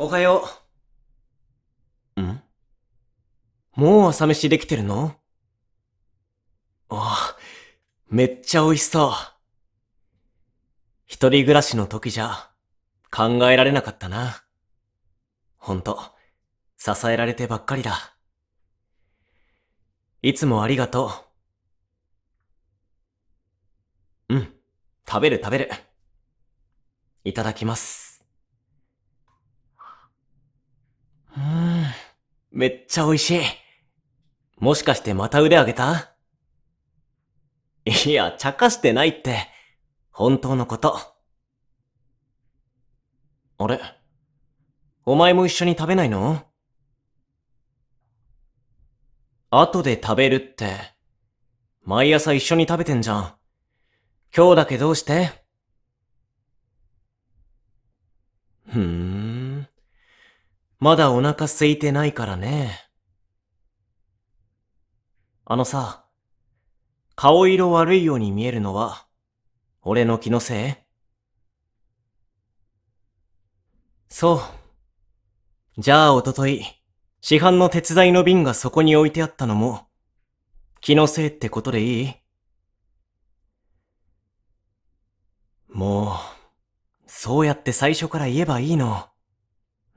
おはよう。ん？もう朝飯できてるの？ああ、めっちゃ美味しそう。一人暮らしの時じゃ考えられなかったな。ほんと、支えられてばっかりだ。いつもありがとう。うん、食べる食べる。いただきます。うーん、めっちゃ美味しい。もしかしてまた腕上げた？いや、茶化してないって、本当のこと。あれ？お前も一緒に食べないの？後で食べるって、毎朝一緒に食べてんじゃん。今日だけどうして？ふーん。まだお腹空いてないからね。あのさ、顔色悪いように見えるのは、俺の気のせい？そう。じゃあ、おととい、市販の手伝いの瓶がそこに置いてあったのも、気のせいってことでいい？もう、そうやって最初から言えばいいの。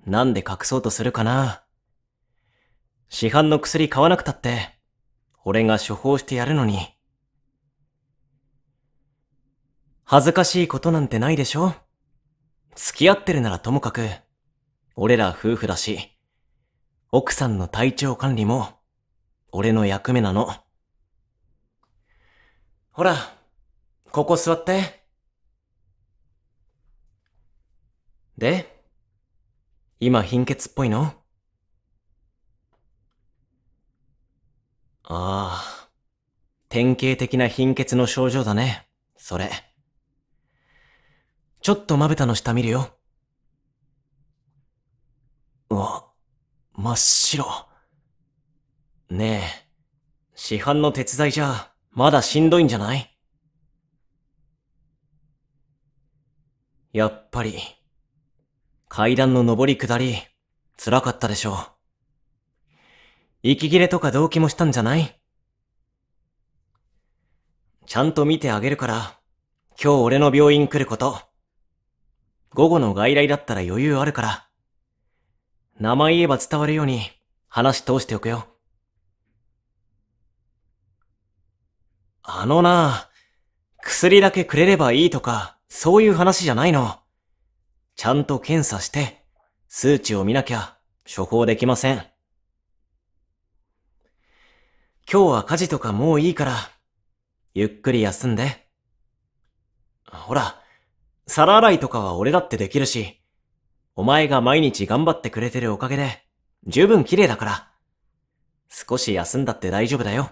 なんで隠そうとするかな。市販の薬買わなくたって、俺が処方してやるのに。恥ずかしいことなんてないでしょ付き合ってるならともかく、俺ら夫婦だし、奥さんの体調管理も、俺の役目なの。ほら、ここ座って。で、今貧血っぽいの？ああ、典型的な貧血の症状だね、それ。ちょっとまぶたの下見るよ。うわ、真っ白。ねえ、市販の手伝いじゃ、まだしんどいんじゃない？やっぱり、階段の上り下り、辛かったでしょう。息切れとか動悸もしたんじゃない？ちゃんと見てあげるから、今日俺の病院来ること。午後の外来だったら余裕あるから。名前言えば伝わるように話通しておくよ。あのな、薬だけくれればいいとか、そういう話じゃないの。ちゃんと検査して、数値を見なきゃ処方できません。今日は家事とかもういいから、ゆっくり休んで。ほら、皿洗いとかは俺だってできるし、お前が毎日頑張ってくれてるおかげで、十分綺麗だから。少し休んだって大丈夫だよ。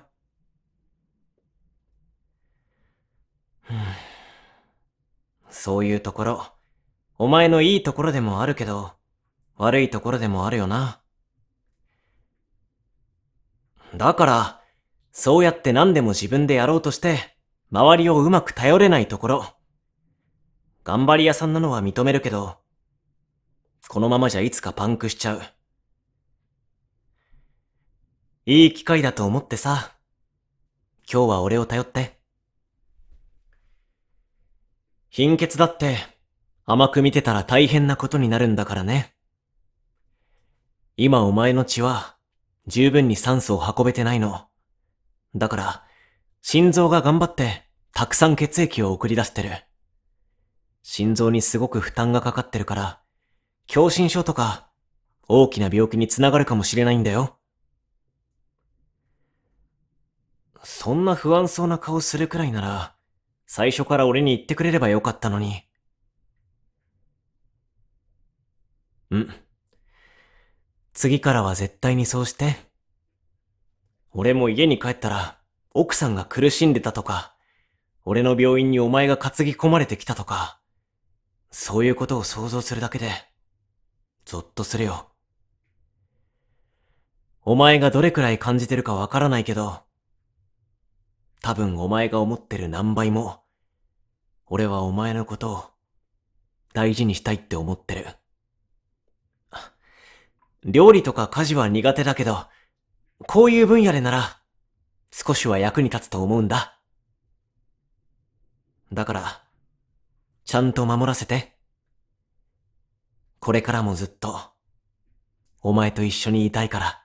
そういうところ、お前のいいところでもあるけど、悪いところでもあるよな。だから、そうやって何でも自分でやろうとして、周りをうまく頼れないところ。頑張り屋さんなのは認めるけど、このままじゃいつかパンクしちゃう。いい機会だと思ってさ、今日は俺を頼って。貧血だって、甘く見てたら大変なことになるんだからね。今お前の血は、十分に酸素を運べてないの。だから、心臓が頑張って、たくさん血液を送り出してる。心臓にすごく負担がかかってるから、狭心症とか、大きな病気につながるかもしれないんだよ。そんな不安そうな顔するくらいなら、最初から俺に言ってくれればよかったのに。うん。次からは絶対にそうして。俺も家に帰ったら、奥さんが苦しんでたとか、俺の病院にお前が担ぎ込まれてきたとか、そういうことを想像するだけで、ゾッとするよ。お前がどれくらい感じてるかわからないけど、多分お前が思ってる何倍も、俺はお前のことを大事にしたいって思ってる。料理とか家事は苦手だけど、こういう分野でなら、少しは役に立つと思うんだ。だから、ちゃんと守らせて。これからもずっと、お前と一緒にいたいから。